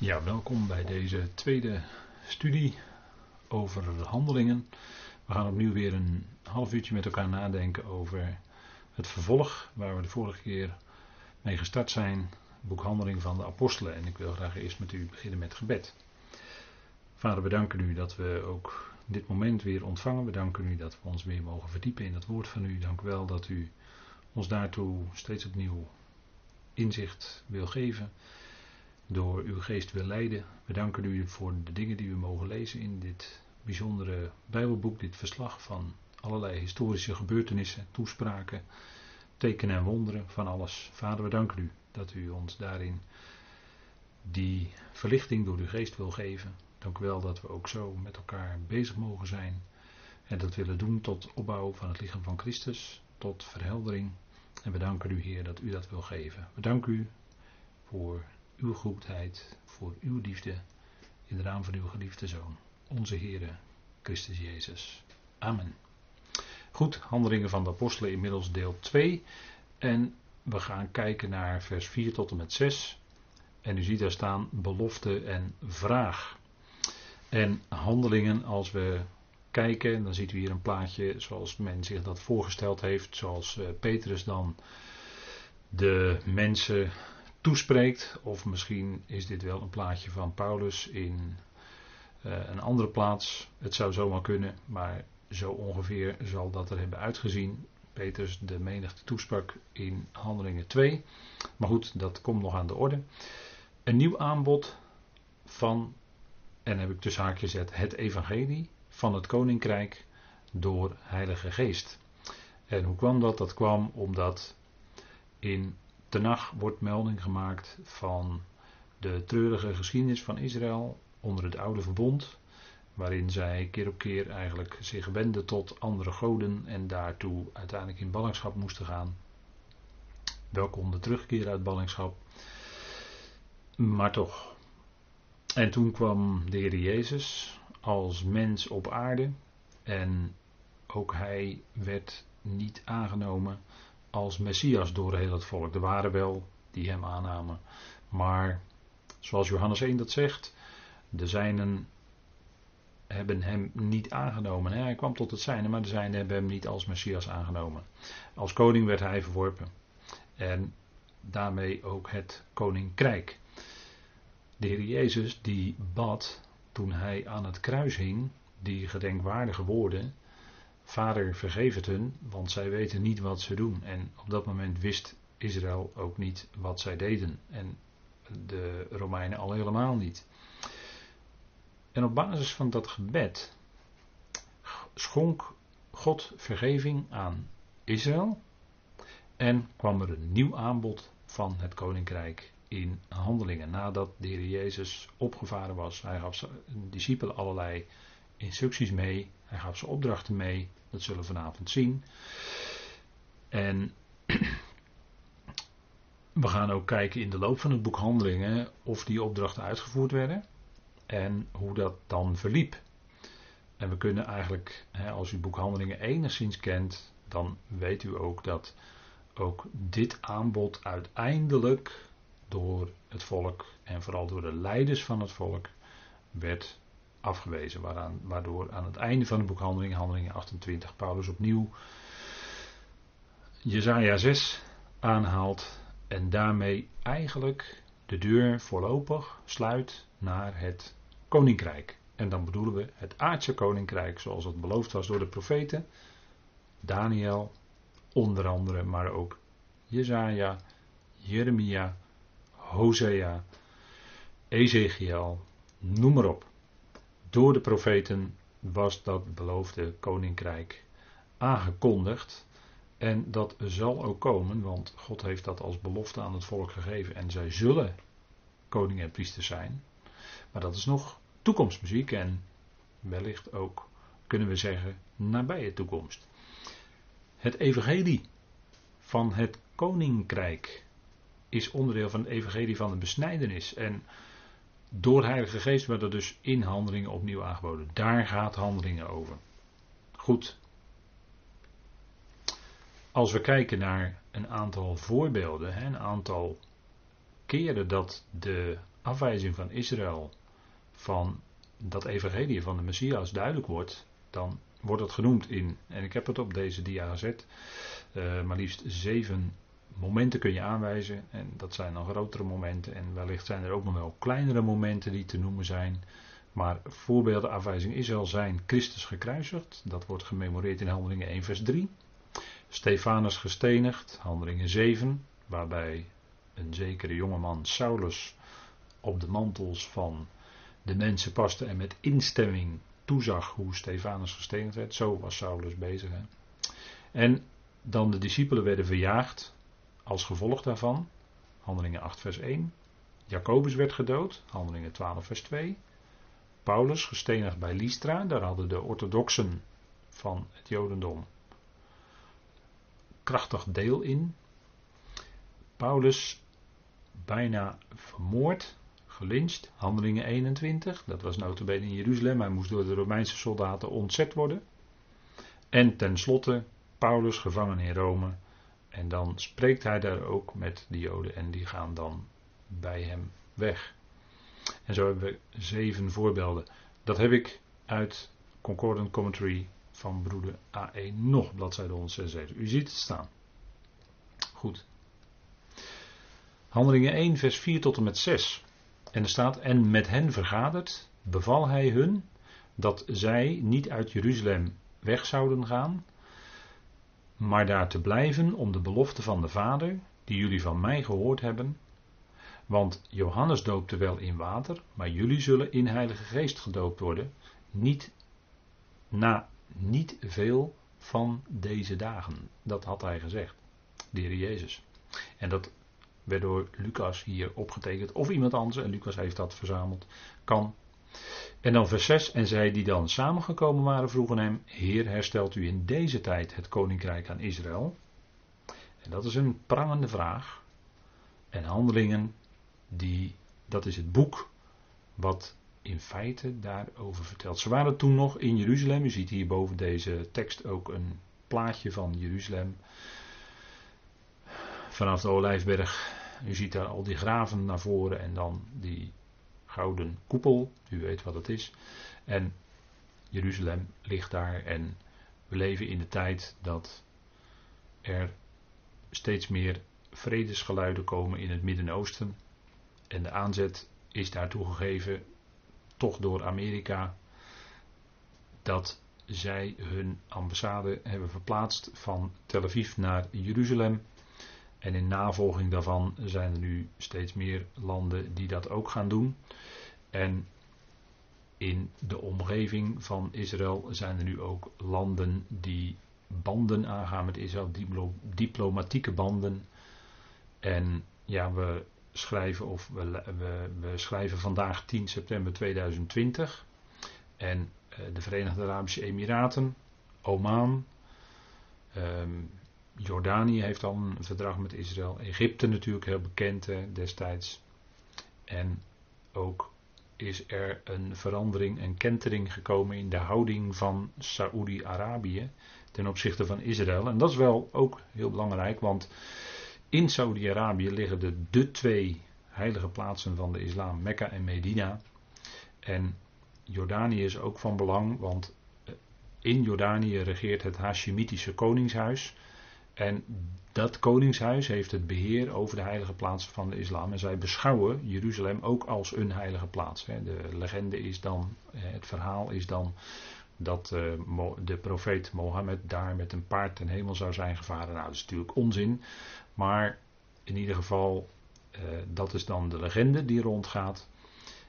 Ja, welkom bij deze tweede studie over handelingen. We gaan opnieuw weer een half uurtje met elkaar nadenken over het vervolg waar we de vorige keer mee gestart zijn. Boek Handelingen van de Apostelen. En ik wil graag eerst met u beginnen met gebed. Vader, we danken u dat we ook dit moment weer ontvangen. We danken u dat we ons weer mogen verdiepen in het woord van u. Dank u wel dat u ons daartoe steeds opnieuw inzicht wil geven door uw geest wil leiden. We danken u voor de dingen die we mogen lezen in dit bijzondere Bijbelboek, dit verslag van allerlei historische gebeurtenissen, toespraken, tekenen en wonderen van alles. Vader, we danken u dat u ons daarin die verlichting door uw geest wil geven. Dank u wel dat we ook zo met elkaar bezig mogen zijn en dat willen doen tot opbouw van het lichaam van Christus, tot verheldering. En we danken u, Heer, dat u dat wil geven. We danken u voor uw goedheid, voor uw liefde, in de naam van uw geliefde Zoon, onze Heere Christus Jezus. Amen. Goed, Handelingen van de Apostelen, inmiddels deel 2. En we gaan kijken naar vers 4 tot en met 6. En u ziet daar staan belofte en vraag. En handelingen, als we kijken, dan ziet u hier een plaatje zoals men zich dat voorgesteld heeft. Zoals uh, Petrus dan de mensen toespreekt. Of misschien is dit wel een plaatje van Paulus in uh, een andere plaats. Het zou zomaar kunnen, maar zo ongeveer zal dat er hebben uitgezien. Petrus de menigte toesprak in Handelingen 2. Maar goed, dat komt nog aan de orde. Een nieuw aanbod van, en heb ik tussen haakjes gezet, het evangelie van het koninkrijk door Heilige Geest. En hoe kwam dat? Dat kwam omdat in Tenach wordt melding gemaakt van de treurige geschiedenis van Israël onder het oude verbond, waarin zij keer op keer eigenlijk zich wenden tot andere goden en daartoe uiteindelijk in ballingschap moesten gaan. Welkom de terugkeer uit ballingschap. Maar toch. En toen kwam de Heer Jezus als mens op aarde en ook hij werd niet aangenomen als Messias door heel het volk. Er waren wel die hem aannamen. Maar zoals Johannes 1 dat zegt, de zijnen hebben hem niet aangenomen. Hij kwam tot het zijne, maar de zijnen hebben hem niet als Messias aangenomen. Als koning werd hij verworpen. En daarmee ook het koninkrijk. De Heer Jezus die bad toen hij aan het kruis hing, die gedenkwaardige woorden. Vader, vergeef het hun, want zij weten niet wat ze doen. En op dat moment wist Israël ook niet wat zij deden. En de Romeinen al helemaal niet. En op basis van dat gebed schonk God vergeving aan Israël. En kwam er een nieuw aanbod van het koninkrijk in handelingen. Nadat de Heer Jezus opgevaren was. Hij gaf zijn discipelen allerlei instructies mee. Hij gaf ze opdrachten mee. Dat zullen we vanavond zien. En we gaan ook kijken in de loop van het boek Handelingen of die opdrachten uitgevoerd werden en hoe dat dan verliep. En we kunnen eigenlijk, als u boek Handelingen enigszins kent, dan weet u ook dat ook dit aanbod uiteindelijk door het volk en vooral door de leiders van het volk werd afgewezen. Waaraan, waardoor aan het einde van het boek Handelingen, Handelingen 28, Paulus opnieuw Jezaja 6 aanhaalt en daarmee eigenlijk de deur voorlopig sluit naar het koninkrijk. En dan bedoelen we het aardse koninkrijk zoals het beloofd was door de profeten. Daniel, onder andere, maar ook Jezaja, Jeremia, Hosea, Ezekiel, noem maar op. Door de profeten was dat beloofde koninkrijk aangekondigd. En dat zal ook komen, want God heeft dat als belofte aan het volk gegeven. En zij zullen koning en priester zijn. Maar dat is nog toekomstmuziek en wellicht ook, kunnen we zeggen, nabije toekomst. Het evangelie van het koninkrijk is onderdeel van het evangelie van de besnijdenis. En door Heilige Geest werd er dus in handelingen opnieuw aangeboden. Daar gaat handelingen over. Goed. Als we kijken naar een aantal voorbeelden, een aantal keren dat de afwijzing van Israël van dat evangelie van de Messias duidelijk wordt, dan wordt het genoemd in, en ik heb het op deze dia gezet, uh, maar liefst zeven momenten kun je aanwijzen. En dat zijn dan grotere momenten. En wellicht zijn er ook nog wel kleinere momenten die te noemen zijn. Maar voorbeelden afwijzing Israël zijn Christus gekruisigd. Dat wordt gememoreerd in Handelingen 1 vers 3. Stefanus gestenigd, Handelingen 7. Waarbij een zekere jongeman Saulus op de mantels van de mensen paste en met instemming toezag hoe Stefanus gestenigd werd. Zo was Saulus bezig. En dan de discipelen werden verjaagd als gevolg daarvan. Handelingen 8 vers 1. Jacobus werd gedood. Handelingen 12 vers 2. Paulus gestenigd bij Lystra. Daar hadden de orthodoxen van het Jodendom krachtig deel in. Paulus bijna vermoord, gelincht. Handelingen 21. Dat was notabene in Jeruzalem. Hij moest door de Romeinse soldaten ontzet worden. En tenslotte Paulus gevangen in Rome. En dan spreekt hij daar ook met de Joden en die gaan dan bij hem weg. En zo hebben we zeven voorbeelden. Dat heb ik uit Concordant Commentary van broeder A1 nog, bladzijde 176. U ziet het staan. Goed. Handelingen 1, vers 4 tot en met 6. En er staat: En met hen vergaderd, beval hij hun dat zij niet uit Jeruzalem weg zouden gaan, maar daar te blijven om de belofte van de Vader, die jullie van mij gehoord hebben. Want Johannes doopte wel in water, maar jullie zullen in Heilige Geest gedoopt worden, niet na niet veel van deze dagen. Dat had hij gezegd, de Jezus. En dat werd door Lucas hier opgetekend, of iemand anders, en Lucas heeft dat verzameld, kan en dan vers 6. En zij die dan samengekomen waren vroegen hem: Heer, herstelt u in deze tijd het koninkrijk aan Israël? En dat is een prangende vraag. En handelingen, die, dat is het boek wat in feite daarover vertelt. Ze waren toen nog in Jeruzalem. U ziet hier boven deze tekst ook een plaatje van Jeruzalem. Vanaf de Olijfberg. U ziet daar al die graven naar voren en dan die gouden koepel. U weet wat het is. En Jeruzalem ligt daar. En we leven in de tijd dat er steeds meer vredesgeluiden komen in het Midden-Oosten. En de aanzet is daartoe gegeven, toch door Amerika, dat zij hun ambassade hebben verplaatst van Tel Aviv naar Jeruzalem. En in navolging daarvan zijn er nu steeds meer landen die dat ook gaan doen. En in de omgeving van Israël zijn er nu ook landen die banden aangaan met Israël, diplomatieke banden. En ja, we schrijven, of we, we, we schrijven vandaag 10 september 2020. En uh, de Verenigde Arabische Emiraten, Oman, um, Jordanië heeft al een verdrag met Israël. Egypte natuurlijk heel bekend destijds. En ook is er een verandering, een kentering gekomen in de houding van Saoedi-Arabië ten opzichte van Israël. En dat is wel ook heel belangrijk, want in Saoedi-Arabië liggen de, de twee heilige plaatsen van de islam, Mekka en Medina. En Jordanië is ook van belang, want eh, in Jordanië regeert het Hashemitische koningshuis. En dat koningshuis heeft het beheer over de heilige plaatsen van de islam. En zij beschouwen Jeruzalem ook als een heilige plaats. De legende is dan, het verhaal is dan dat eh, de profeet Mohammed daar met een paard ten hemel zou zijn gevaren. Nou, dat is natuurlijk onzin. Maar in ieder geval, eh, dat is dan de legende die rondgaat.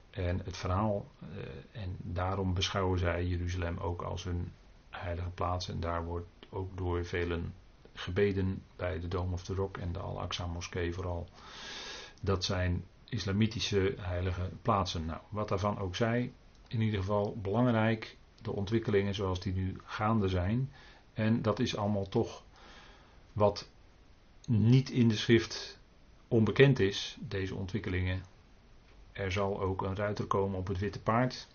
En het verhaal, eh, en daarom beschouwen zij Jeruzalem ook als een heilige plaats. En daar wordt ook door velen gebeden bij de Dome of the Rock en de Al-Aqsa moskee vooral. Dat zijn islamitische heilige plaatsen. Nou, wat daarvan ook zij, in ieder geval belangrijk, de ontwikkelingen zoals die nu gaande zijn. En dat is allemaal toch wat niet in de schrift onbekend is, deze ontwikkelingen. Er zal ook een ruiter komen op het witte paard.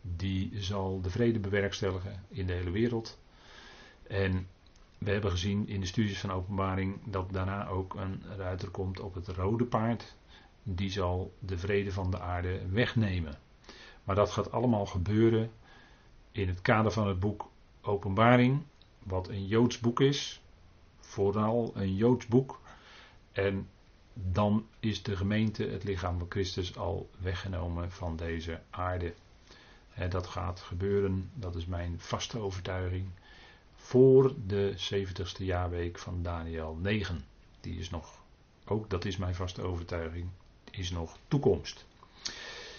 Die zal de vrede bewerkstelligen in de hele wereld. En we hebben gezien in de studies van openbaring dat daarna ook een ruiter komt op het rode paard. die zal de vrede van de aarde wegnemen. Maar dat gaat allemaal gebeuren in het kader van het boek Openbaring, wat een Joods boek is, vooral een Joods boek. En dan is de gemeente, het lichaam van Christus, al weggenomen van deze aarde. dat gaat gebeuren, dat is mijn vaste overtuiging, voor de 70ste jaarweek van Daniel 9. Die is nog, ook dat is mijn vaste overtuiging, is nog toekomst.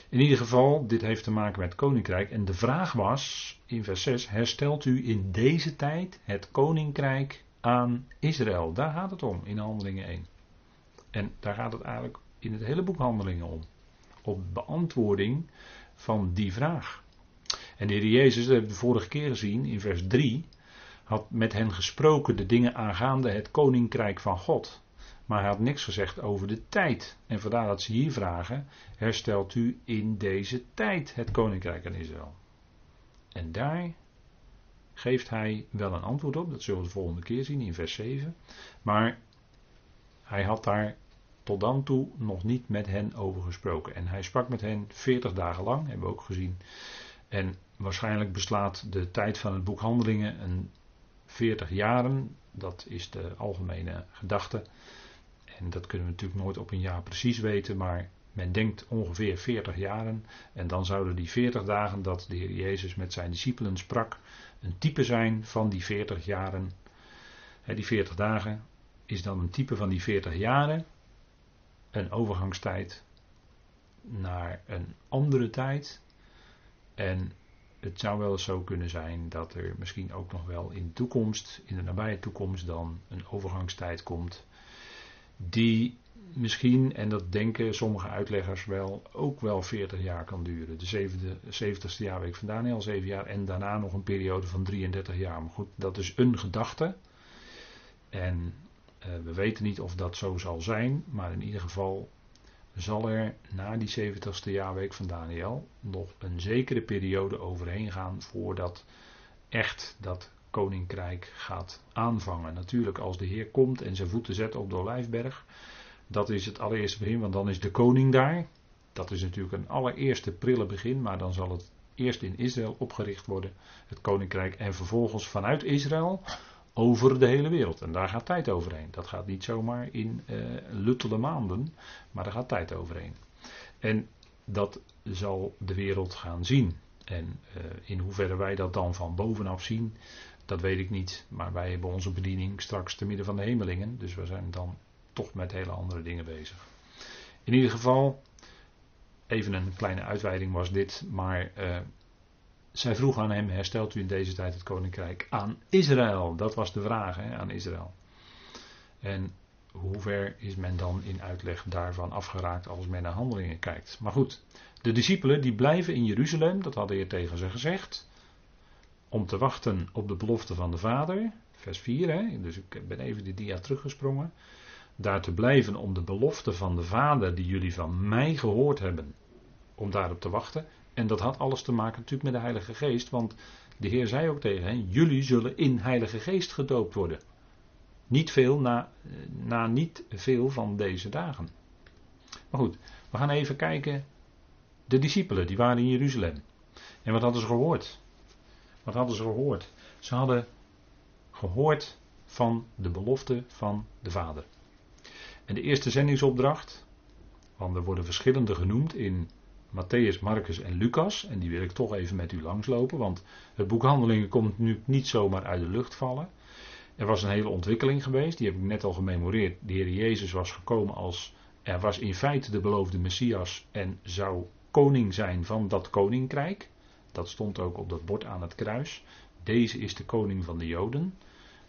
In ieder geval, dit heeft te maken met koninkrijk. En de vraag was in vers 6: herstelt u in deze tijd het koninkrijk aan Israël? Daar gaat het om in Handelingen 1. En daar gaat het eigenlijk in het hele boek Handelingen om. Op beantwoording van die vraag. En de Heer Jezus, dat hebben we de vorige keer gezien in vers 3, had met hen gesproken de dingen aangaande het koninkrijk van God. Maar hij had niks gezegd over de tijd. En vandaar dat ze hier vragen: herstelt u in deze tijd het koninkrijk aan Israël? En daar geeft hij wel een antwoord op. Dat zullen we de volgende keer zien in vers 7. Maar hij had daar tot dan toe nog niet met hen over gesproken. En hij sprak met hen 40 dagen lang, hebben we ook gezien. En waarschijnlijk beslaat de tijd van het boek Handelingen een 40 jaren. Dat is de algemene gedachte. En dat kunnen we natuurlijk nooit op een jaar precies weten, maar men denkt ongeveer 40 jaren. En dan zouden die 40 dagen dat de Heer Jezus met zijn discipelen sprak, een type zijn van die 40 jaren. die 40 dagen is dan een type van die 40 jaren, een overgangstijd naar een andere tijd. En het zou wel eens zo kunnen zijn dat er misschien ook nog wel in de toekomst, in de nabije toekomst, dan een overgangstijd komt die misschien, en dat denken sommige uitleggers wel, ook wel 40 jaar kan duren. De 70ste jaarweek van Daniel, 7 jaar, en daarna nog een periode van 33 jaar. Maar goed, dat is een gedachte. En uh, we weten niet of dat zo zal zijn, maar in ieder geval zal er na die 70ste jaarweek van Daniel nog een zekere periode overheen gaan voordat echt dat koninkrijk gaat aanvangen. Natuurlijk, als de Heer komt en zijn voeten zet op de Olijfberg, dat is het allereerste begin, want dan is de koning daar. Dat is natuurlijk een allereerste prille begin, maar dan zal het eerst in Israël opgericht worden, het koninkrijk, en vervolgens vanuit Israël over de hele wereld. En daar gaat tijd overheen. Dat gaat niet zomaar in uh, luttele maanden, maar daar gaat tijd overheen. En dat zal de wereld gaan zien. En uh, in hoeverre wij dat dan van bovenaf zien, dat weet ik niet. Maar wij hebben onze bediening straks te midden van de hemelingen. Dus we zijn dan toch met hele andere dingen bezig. In ieder geval, even een kleine uitweiding was dit. Maar uh, zij vroeg aan hem: herstelt u in deze tijd het koninkrijk aan Israël? Dat was de vraag hè, aan Israël. En hoe ver is men dan in uitleg daarvan afgeraakt als men naar handelingen kijkt? Maar goed, de discipelen die blijven in Jeruzalem, dat had de Heer tegen ze gezegd om te wachten op de belofte van de Vader. Vers 4, hè? dus ik ben even die dia teruggesprongen. Daar te blijven om de belofte van de Vader die jullie van mij gehoord hebben, om daarop te wachten. En dat had alles te maken natuurlijk met de Heilige Geest, want de Heer zei ook tegen hen, jullie zullen in Heilige Geest gedoopt worden. Niet veel na, na niet veel van deze dagen. Maar goed, we gaan even kijken. De discipelen, die waren in Jeruzalem. En wat hadden ze gehoord? Wat hadden ze gehoord? Ze hadden gehoord van de belofte van de Vader. En de eerste zendingsopdracht, want er worden verschillende genoemd in Matthäus, Marcus en Lucas, en die wil ik toch even met u langslopen, want het boek Handelingen komt nu niet zomaar uit de lucht vallen. Er was een hele ontwikkeling geweest, die heb ik net al gememoreerd. De Heer Jezus was gekomen als, er was in feite de beloofde Messias en zou koning zijn van dat koninkrijk. Dat stond ook op dat bord aan het kruis. Deze is de koning van de Joden.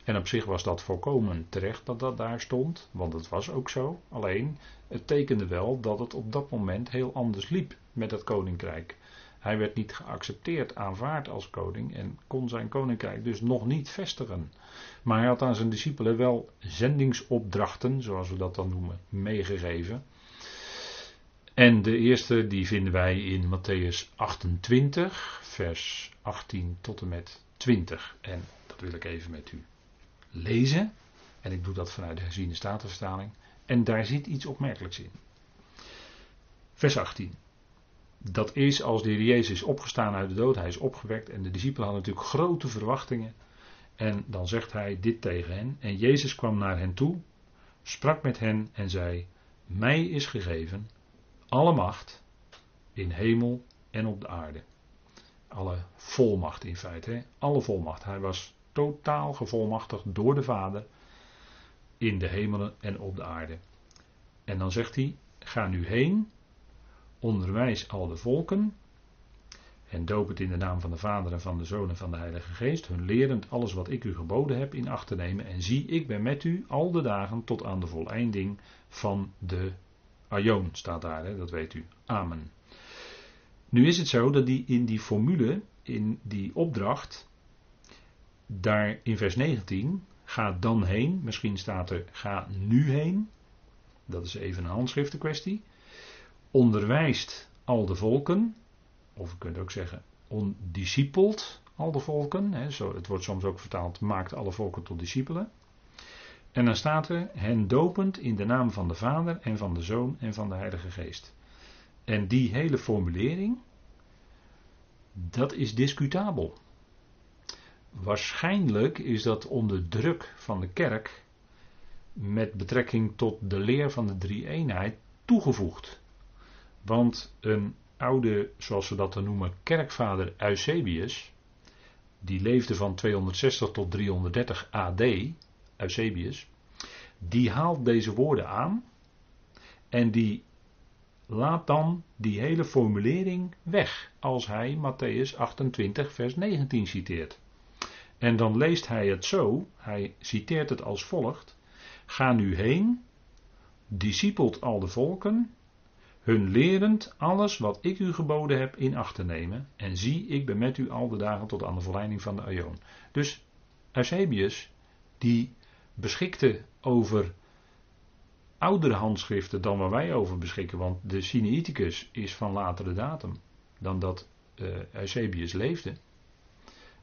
En op zich was dat volkomen terecht dat dat daar stond, want het was ook zo. Alleen, het tekende wel dat het op dat moment heel anders liep met het koninkrijk. Hij werd niet geaccepteerd, aanvaard als koning en kon zijn koninkrijk dus nog niet vestigen. Maar hij had aan zijn discipelen wel zendingsopdrachten, zoals we dat dan noemen, meegegeven. En de eerste die vinden wij in Matthäus 28, vers 18 tot en met 20. En dat wil ik even met u lezen. En ik doe dat vanuit de herziene statenvertaling. En daar zit iets opmerkelijks in. Vers 18. Dat is als de Heer Jezus is opgestaan uit de dood, hij is opgewekt en de discipelen hadden natuurlijk grote verwachtingen. En dan zegt hij dit tegen hen. En Jezus kwam naar hen toe, sprak met hen en zei: Mij is gegeven alle macht in hemel en op de aarde. Alle volmacht in feite, hè? alle volmacht. Hij was totaal gevolmachtigd door de Vader in de hemelen en op de aarde. En dan zegt hij: Ga nu heen, onderwijs al de volken en doop het in de naam van de Vader en van de Zoon en van de Heilige Geest, hun lerend alles wat ik u geboden heb in acht te nemen. En zie, ik ben met u al de dagen tot aan de voleinding van de Aion, staat daar, hè? dat weet u. Amen. Nu is het zo dat die in die formule, in die opdracht, daar in vers 19, ga dan heen, misschien staat er ga nu heen, dat is even een handschriftenkwestie, onderwijst al de volken, of je kunt ook zeggen, ondiscipelt al de volken. Hè, zo, het wordt soms ook vertaald, maakt alle volken tot discipelen. En dan staat er, hen dopend in de naam van de Vader en van de Zoon en van de Heilige Geest. En die hele formulering, dat is discutabel. Waarschijnlijk is dat onder druk van de kerk met betrekking tot de leer van de drie-eenheid toegevoegd. Want een oude, zoals we dat dan noemen, kerkvader Eusebius, die leefde van 260 tot 330 AD, Eusebius, die haalt deze woorden aan en die laat dan die hele formulering weg als hij Matthäus 28 vers 19 citeert. En dan leest hij het zo, hij citeert het als volgt, ga nu heen, discipelt al de volken hun lerend alles wat ik u geboden heb in acht te nemen. En zie, ik ben met u al de dagen tot aan de verleiding van de Aion. Dus Eusebius, die beschikte over oudere handschriften dan waar wij over beschikken. Want de Sinaiticus is van latere datum dan dat uh, Eusebius leefde.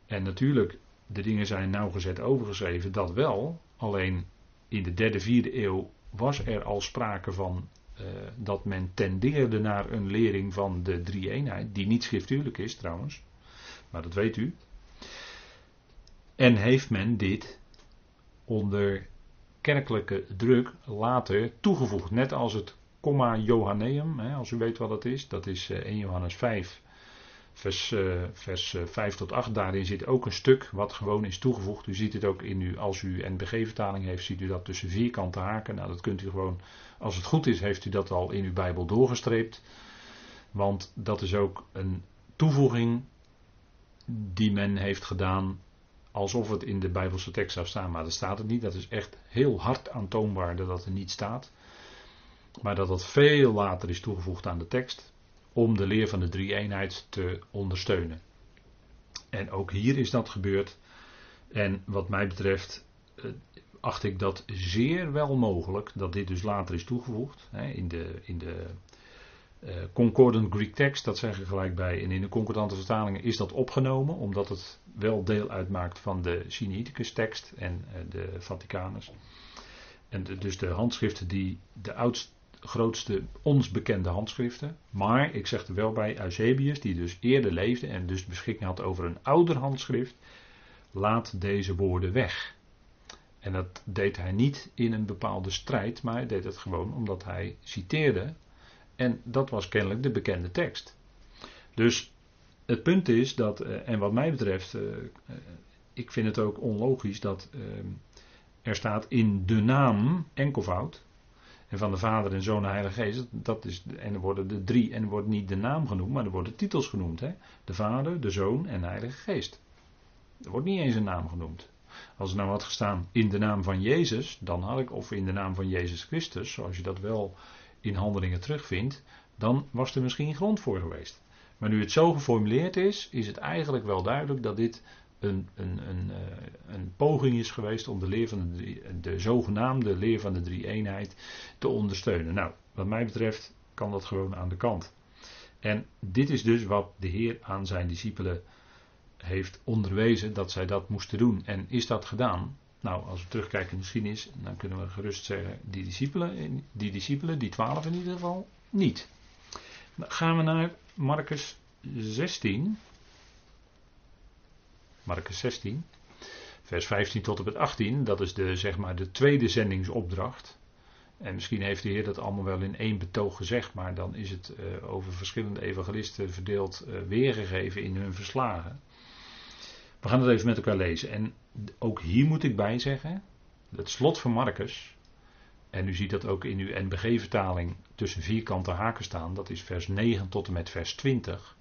En natuurlijk, de dingen zijn nauwgezet overgeschreven, dat wel. Alleen in de derde, vierde eeuw was er al sprake van uh, dat men tendeerde naar een lering van de drie-eenheid, die niet schriftuurlijk is trouwens, maar dat weet u. En heeft men dit onder kerkelijke druk later toegevoegd, net als het comma Johanneum, hè, als u weet wat dat is, dat is 1 eh, Johannes 5, vers, uh, vers 5 tot 8. Daarin zit ook een stuk wat gewoon is toegevoegd. U ziet het ook in u, als u NBG-vertaling heeft, ziet u dat tussen vierkante haken. Nou, dat kunt u gewoon als het goed is, heeft u dat al in uw Bijbel doorgestreept. Want dat is ook een toevoeging die men heeft gedaan alsof het in de Bijbelse tekst zou staan. Maar dat staat het niet. Dat is echt heel hard aantoonbaar dat dat er niet staat. Maar dat dat veel later is toegevoegd aan de tekst. Om de leer van de drie-eenheid te ondersteunen. En ook hier is dat gebeurd. En wat mij betreft eh, acht ik dat zeer wel mogelijk dat dit dus later is toegevoegd. Hè, in de, in de uh, Concordant Greek Text, dat zeg ik gelijk bij. En in de concordante vertalingen is dat opgenomen, omdat het wel deel uitmaakt van de Sinaiticus tekst en uh, de Vaticanus. En dus de handschriften die de oudste, grootste, ons bekende handschriften. Maar ik zeg er wel bij, Eusebius, die dus eerder leefde en dus beschikking had over een ouder handschrift, laat deze woorden weg. En dat deed hij niet in een bepaalde strijd, maar hij deed het gewoon omdat hij citeerde. En dat was kennelijk de bekende tekst. Dus het punt is dat, eh, en wat mij betreft, eh, eh, ik vind het ook onlogisch dat er staat in de naam enkelvoud. En van de Vader en Zoon en Heilige Geest, dat is, en er worden de drie, en er wordt niet de naam genoemd, maar er worden titels genoemd. Hè? De Vader, de Zoon en de Heilige Geest. Er wordt niet eens een naam genoemd. Als er nou had gestaan in de naam van Jezus, dan had ik, of in de naam van Jezus Christus, zoals je dat wel in handelingen terugvindt, dan was er misschien grond voor geweest. Maar nu het zo geformuleerd is, is het eigenlijk wel duidelijk dat dit een, een, een, eh, een poging is geweest om de, leer van de, de zogenaamde leer van de drie-eenheid te ondersteunen. Nou, wat mij betreft kan dat gewoon aan de kant. En dit is dus wat de Heer aan zijn discipelen heeft onderwezen dat zij dat moesten doen. En is dat gedaan? Nou, als we terugkijken in de dan kunnen we gerust zeggen, die discipelen, die discipelen, die twaalf in ieder geval, niet. Dan gaan we naar Marcus 16. Marcus 16. Vers 15 tot en met 18. Dat is de, zeg maar, de tweede zendingsopdracht. En misschien heeft de Heer dat allemaal wel in één betoog gezegd, maar dan is het uh, over verschillende evangelisten verdeeld uh, weergegeven in hun verslagen. We gaan het even met elkaar lezen. En ook hier moet ik bij zeggen, het slot van Marcus, en u ziet dat ook in uw NBG-vertaling tussen vierkante haken staan, dat is vers 9 tot en met vers 20.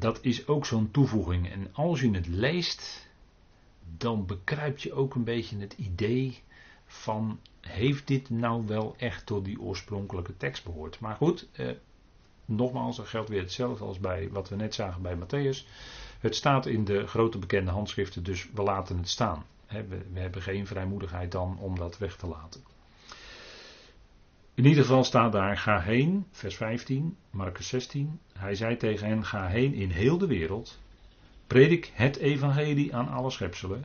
Dat is ook zo'n toevoeging. En als u het leest, dan bekruipt je ook een beetje het idee van heeft dit nou wel echt tot die oorspronkelijke tekst behoord? Maar goed, eh, nogmaals, er geldt weer hetzelfde als bij wat we net zagen bij Matthäus. Het staat in de grote bekende handschriften, dus we laten het staan. we, we hebben geen vrijmoedigheid dan om dat weg te laten. In ieder geval staat daar: ga heen, vers 15, Marcus 16. Hij zei tegen hen: ga heen in heel de wereld. Predik het evangelie aan alle schepselen.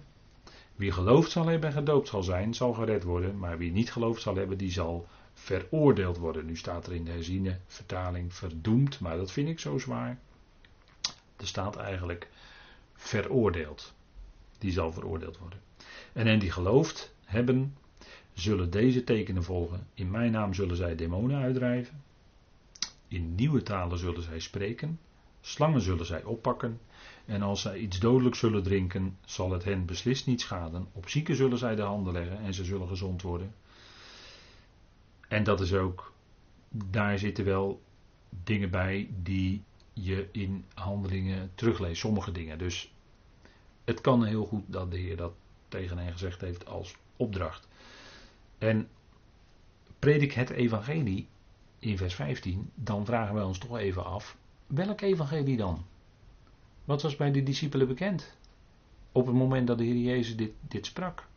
Wie geloofd zal hebben en gedoopt zal zijn, zal gered worden. Maar wie niet geloofd zal hebben, die zal veroordeeld worden. Nu staat er in de herziene vertaling verdoemd, maar dat vind ik zo zwaar. Er staat eigenlijk veroordeeld. Die zal veroordeeld worden. En hen die geloofd hebben, zullen deze tekenen volgen. In mijn naam zullen zij demonen uitdrijven. In nieuwe talen zullen zij spreken. Slangen zullen zij oppakken. En als zij iets dodelijks zullen drinken, zal het hen beslist niet schaden. Op zieken zullen zij de handen leggen en ze zullen gezond worden. En dat is ook, daar zitten wel dingen bij die je in handelingen terugleest. Sommige dingen. Dus het kan heel goed dat de Heer dat tegen hen gezegd heeft als opdracht. En predik het evangelie in vers 15, dan vragen wij ons toch even af, welk evangelie dan? Wat was bij de discipelen bekend? Op het moment dat de Heer Jezus dit, dit sprak.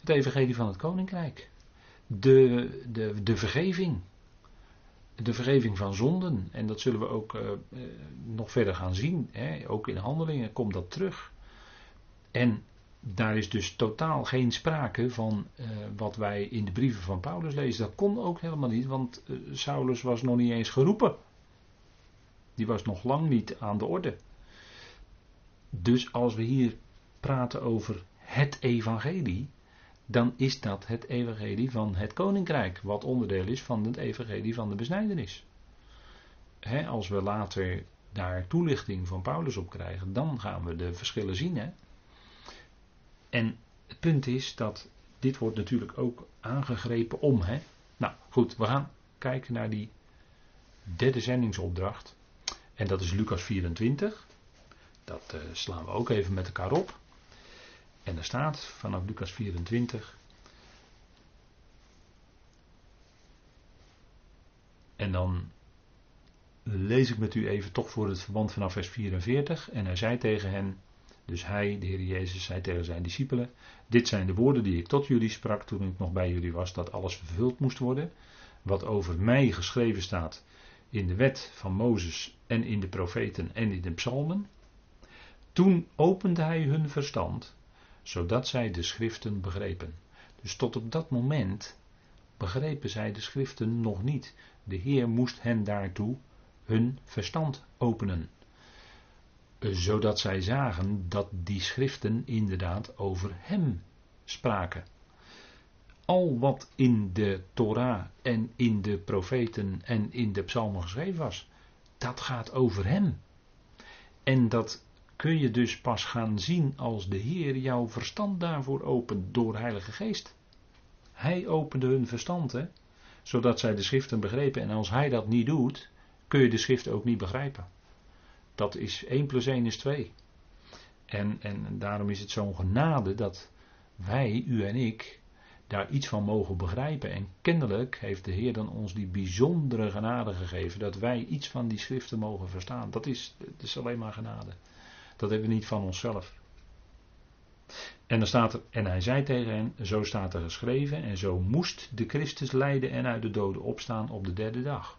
Het evangelie van het koninkrijk. De, de, de vergeving. De vergeving van zonden. En dat zullen we ook uh, nog verder gaan zien. Hè? Ook in handelingen komt dat terug. En daar is dus totaal geen sprake van uh, wat wij in de brieven van Paulus lezen. Dat kon ook helemaal niet, want uh, Saulus was nog niet eens geroepen. Die was nog lang niet aan de orde. Dus als we hier praten over het evangelie, dan is dat het evangelie van het koninkrijk, wat onderdeel is van het evangelie van de besnijdenis. Als we later daar toelichting van Paulus op krijgen, dan gaan we de verschillen zien. Hè? En het punt is dat dit wordt natuurlijk ook aangegrepen om. Hè? Nou goed, we gaan kijken naar die derde zendingsopdracht. En dat is Lucas 24. Dat uh, slaan we ook even met elkaar op. En er staat vanaf Lucas 24. En dan lees ik met u even toch voor het verband vanaf vers 44. En hij zei tegen hen, dus hij, de Heer Jezus, zei tegen zijn discipelen: Dit zijn de woorden die ik tot jullie sprak toen ik nog bij jullie was, dat alles vervuld moest worden. Wat over mij geschreven staat in de wet van Mozes en in de profeten en in de psalmen. Toen opende hij hun verstand, zodat zij de schriften begrepen. Dus tot op dat moment begrepen zij de schriften nog niet. De Heer moest hen daartoe hun verstand openen. Zodat zij zagen dat die schriften inderdaad over hem spraken al wat in de Torah en in de profeten en in de psalmen geschreven was, dat gaat over hem. En dat kun je dus pas gaan zien als de Heer jouw verstand daarvoor opent door de Heilige Geest. Hij opende hun verstand, hè, zodat zij de schriften begrepen. En als hij dat niet doet, kun je de schrift ook niet begrijpen. Dat is 1 plus 1 is 2. En, en daarom is het zo'n genade dat wij, u en ik, daar iets van mogen begrijpen. En kennelijk heeft de Heer dan ons die bijzondere genade gegeven dat wij iets van die schriften mogen verstaan. Dat is, is alleen maar genade. Dat hebben we niet van onszelf. En, dan staat er, en hij zei tegen hen, zo staat er geschreven, en zo moest de Christus lijden en uit de doden opstaan op de derde dag.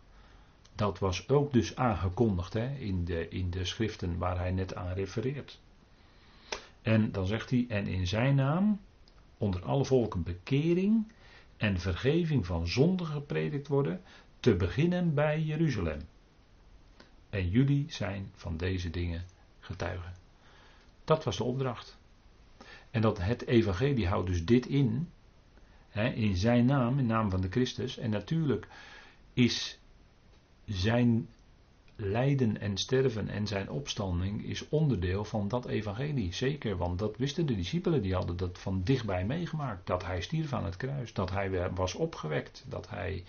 Dat was ook dus aangekondigd hè, in, de, in de schriften waar hij net aan refereert. En dan zegt hij, en in zijn naam onder alle volken bekering en vergeving van zonden gepredikt worden, te beginnen bij Jeruzalem. En jullie zijn van deze dingen getuigen. Dat was de opdracht. En dat het evangelie houdt dus dit in, hè, in zijn naam, in naam van de Christus. En natuurlijk is zijn lijden en sterven en zijn opstanding is onderdeel van dat evangelie. Zeker, want dat wisten de discipelen, die hadden dat van dichtbij meegemaakt. Dat hij stierf aan het kruis, dat hij was opgewekt, dat hij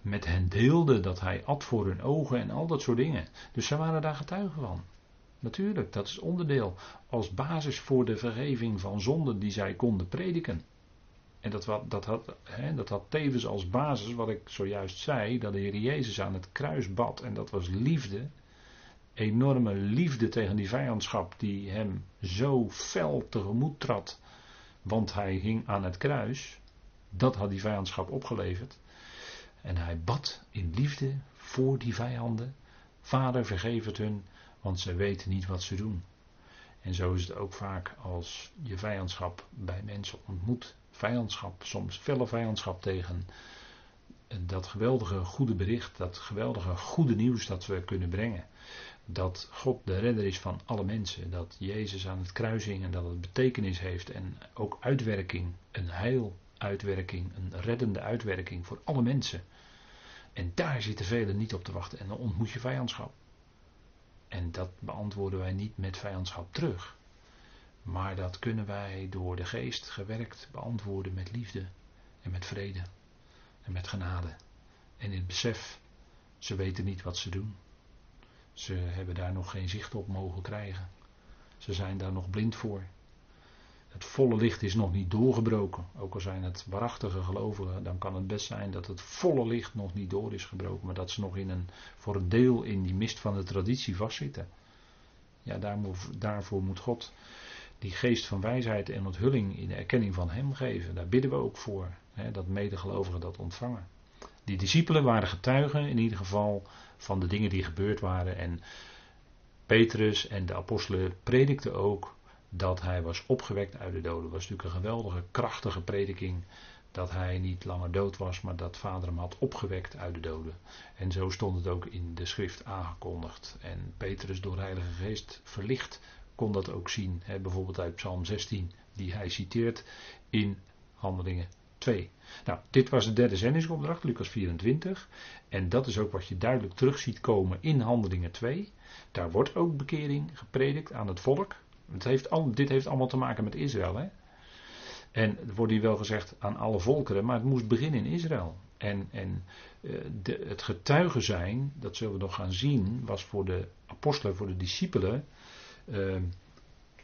met hen deelde, dat hij at voor hun ogen en al dat soort dingen. Dus zij waren daar getuigen van. Natuurlijk, dat is onderdeel als basis voor de vergeving van zonden die zij konden prediken. En dat, dat, had, hè, dat had tevens als basis wat ik zojuist zei, dat de Heer Jezus aan het kruis bad. En dat was liefde. Enorme liefde tegen die vijandschap die hem zo fel tegemoet trad. Want hij hing aan het kruis. Dat had die vijandschap opgeleverd. En hij bad in liefde voor die vijanden. Vader, vergeef het hun, want ze weten niet wat ze doen. En zo is het ook vaak als je vijandschap bij mensen ontmoet vijandschap, soms felle vijandschap tegen dat geweldige goede bericht, dat geweldige goede nieuws dat we kunnen brengen. Dat God de redder is van alle mensen, dat Jezus aan het kruis hing en dat het betekenis heeft en ook uitwerking, een heiluitwerking, een reddende uitwerking voor alle mensen. En daar zitten velen niet op te wachten en dan ontmoet je vijandschap. En dat beantwoorden wij niet met vijandschap terug. Maar dat kunnen wij door de geest gewerkt beantwoorden met liefde en met vrede en met genade. En in het besef, ze weten niet wat ze doen. Ze hebben daar nog geen zicht op mogen krijgen. Ze zijn daar nog blind voor. Het volle licht is nog niet doorgebroken. Ook al zijn het waarachtige gelovigen, dan kan het best zijn dat het volle licht nog niet door is gebroken. Maar dat ze nog in een, voor een deel in die mist van de traditie vastzitten. Ja, daarvoor moet God die geest van wijsheid en onthulling in de erkenning van Hem geven. Daar bidden we ook voor, hè, dat medegelovigen dat ontvangen. Die discipelen waren getuigen in ieder geval van de dingen die gebeurd waren. En Petrus en de apostelen predikten ook dat hij was opgewekt uit de doden. Dat was natuurlijk een geweldige, krachtige prediking. Dat hij niet langer dood was, maar dat vader hem had opgewekt uit de doden. En zo stond het ook in de schrift aangekondigd. En Petrus door de Heilige Geest verlicht kon dat ook zien. Hè, bijvoorbeeld uit Psalm 16, die hij citeert in Handelingen 2. Nou, dit was de derde zendingsopdracht, Lucas 24. En dat is ook wat je duidelijk terug ziet komen in Handelingen 2. Daar wordt ook bekering gepredikt aan het volk. Het heeft dit heeft allemaal te maken met Israël. Hè? En er wordt hier wel gezegd aan alle volkeren, maar het moest beginnen in Israël. En, en eh, de, het getuigen zijn, dat zullen we nog gaan zien, was voor de apostelen, voor de discipelen, Ehm,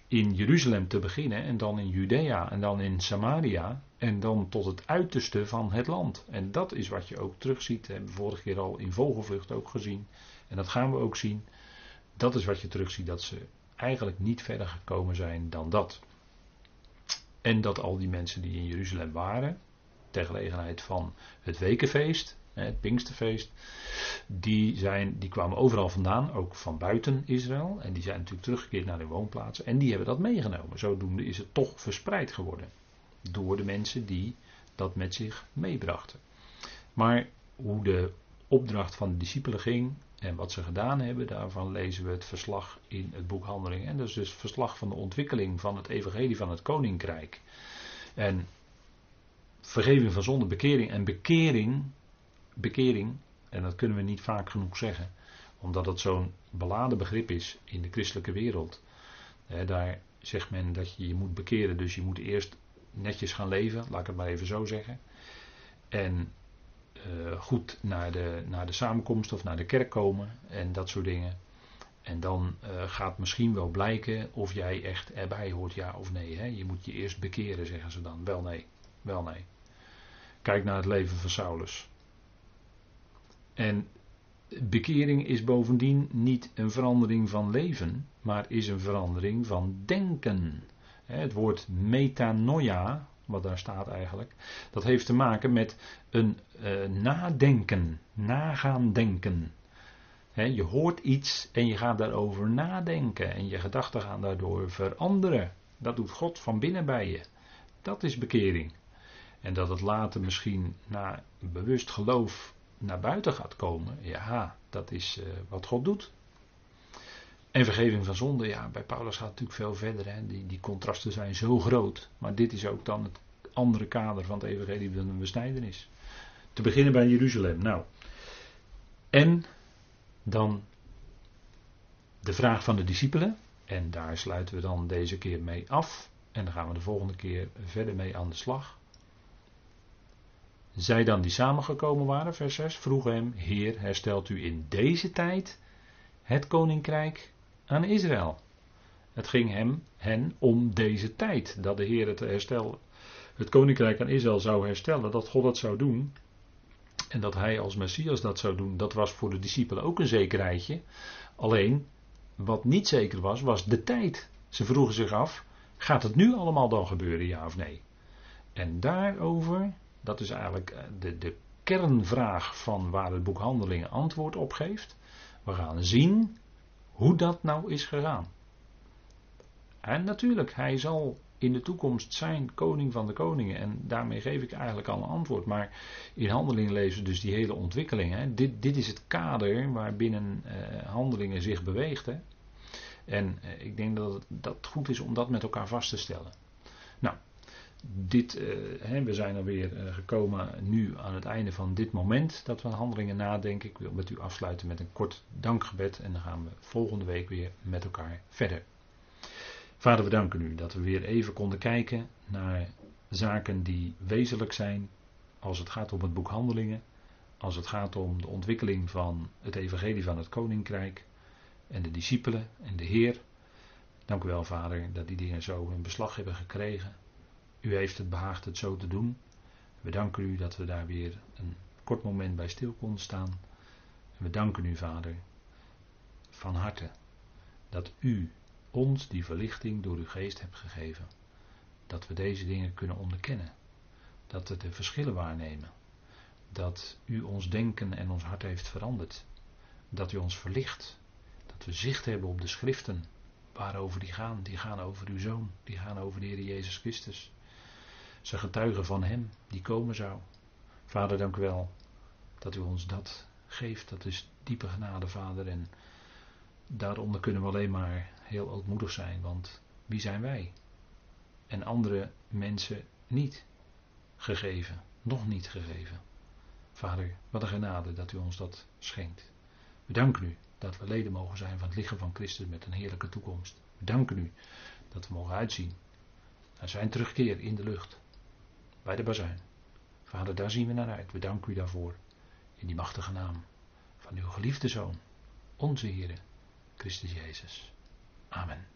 in Jeruzalem te beginnen en dan in Judea en dan in Samaria en dan tot het uiterste van het land. En dat is wat je ook terugziet, hebben we vorige keer al in vogelvlucht ook gezien en dat gaan we ook zien. Dat is wat je terugziet, dat ze eigenlijk niet verder gekomen zijn dan dat. En dat al die mensen die in Jeruzalem waren, ter gelegenheid van het wekenfeest, het Pinksterfeest, die, zijn, die kwamen overal vandaan, ook van buiten Israël. En die zijn natuurlijk teruggekeerd naar hun woonplaatsen. En die hebben dat meegenomen. Zodoende is het toch verspreid geworden. Door de mensen die dat met zich meebrachten. Maar hoe de opdracht van de discipelen ging en wat ze gedaan hebben, daarvan lezen we het verslag in het boek Handelingen. En dat is dus het verslag van de ontwikkeling van het evangelie van het koninkrijk. En vergeving van zonde, bekering en bekering bekering, en dat kunnen we niet vaak genoeg zeggen, omdat het zo'n beladen begrip is in de christelijke wereld. daar zegt men dat je je moet bekeren, dus je moet eerst netjes gaan leven, laat ik het maar even zo zeggen. En uh, goed naar de, naar de samenkomst of naar de kerk komen en dat soort dingen. En dan uh, gaat misschien wel blijken of jij echt erbij hoort, ja of nee. Hè? Je moet je eerst bekeren, zeggen ze dan. Wel nee, wel nee. Kijk naar het leven van Saulus. En bekering is bovendien niet een verandering van leven, maar is een verandering van denken. Het woord metanoia, wat daar staat eigenlijk, dat heeft te maken met een uh, nadenken, nagaan denken. je hoort iets en je gaat daarover nadenken en je gedachten gaan daardoor veranderen. Dat doet God van binnen bij je. Dat is bekering. En dat het later misschien na bewust geloof naar buiten gaat komen, ja, dat is uh, wat God doet. En vergeving van zonde, ja, bij Paulus gaat het natuurlijk veel verder. Hè. Die, die contrasten zijn zo groot. Maar dit is ook dan het andere kader van het evangelie van een besnijdenis. Te beginnen bij Jeruzalem. Nou, en dan de vraag van de discipelen. En daar sluiten we dan deze keer mee af. En dan gaan we de volgende keer verder mee aan de slag. Zij dan die samengekomen waren, vers 6, vroegen hem: Heer, herstelt u in deze tijd het koninkrijk aan Israël? Het ging hem, hen om deze tijd, dat de Heer het herstel, het koninkrijk aan Israël zou herstellen, dat God dat zou doen. En dat hij als Messias dat zou doen, dat was voor de discipelen ook een zekerheidje. Alleen, wat niet zeker was, was de tijd. Ze vroegen zich af, gaat het nu allemaal dan gebeuren, ja of nee? En daarover, dat is eigenlijk eh, de, de kernvraag van waar het boek Handelingen antwoord op geeft. We gaan zien hoe dat nou is gegaan. En natuurlijk, hij zal in de toekomst zijn koning van de koningen. En daarmee geef ik eigenlijk al een antwoord. Maar in handelingen lezen we dus die hele ontwikkeling. Hè. Dit, dit is het kader waarbinnen uh, handelingen zich beweegt. Hè. En uh, ik denk dat het goed is om dat met elkaar vast te stellen. Dit, uh, hè, we zijn alweer gekomen nu aan het einde van dit moment dat we handelingen nadenken. Ik wil met u afsluiten met een kort dankgebed. En dan gaan we volgende week weer met elkaar verder. Vader, we danken u dat we weer even konden kijken naar zaken die wezenlijk zijn als het gaat om het boek Handelingen, als het gaat om de ontwikkeling van het evangelie van het koninkrijk en de discipelen en de Heer. Dank u wel, Vader, dat die dingen zo in beslag hebben gekregen. U heeft het behaagd het zo te doen. We danken u dat we daar weer een kort moment bij stil konden staan. We danken u, Vader, van harte dat u ons die verlichting door uw geest hebt gegeven. Dat we deze dingen kunnen onderkennen. Dat we de verschillen waarnemen. Dat u ons denken en ons hart heeft veranderd. Dat u ons verlicht. Dat we zicht hebben op de schriften. Waarover die gaan. Die gaan over uw zoon. Die gaan over de Heer Jezus Christus. Ze getuigen van Hem die komen zou. Vader, dank u wel dat u ons dat geeft. Dat is diepe genade, Vader. En daaronder kunnen we alleen maar heel ootmoedig zijn, want wie zijn wij? En andere mensen niet gegeven, nog niet gegeven. Vader, wat een genade dat u ons dat schenkt. We danken u dat we leden mogen zijn van het lichaam van Christus met een heerlijke toekomst. We danken u dat we mogen uitzien naar zijn terugkeer in de lucht, bij de bazuin. Vader, daar zien we naar uit. We danken u daarvoor. In die machtige naam van uw geliefde Zoon, onze Heer, Christus Jezus. Amen.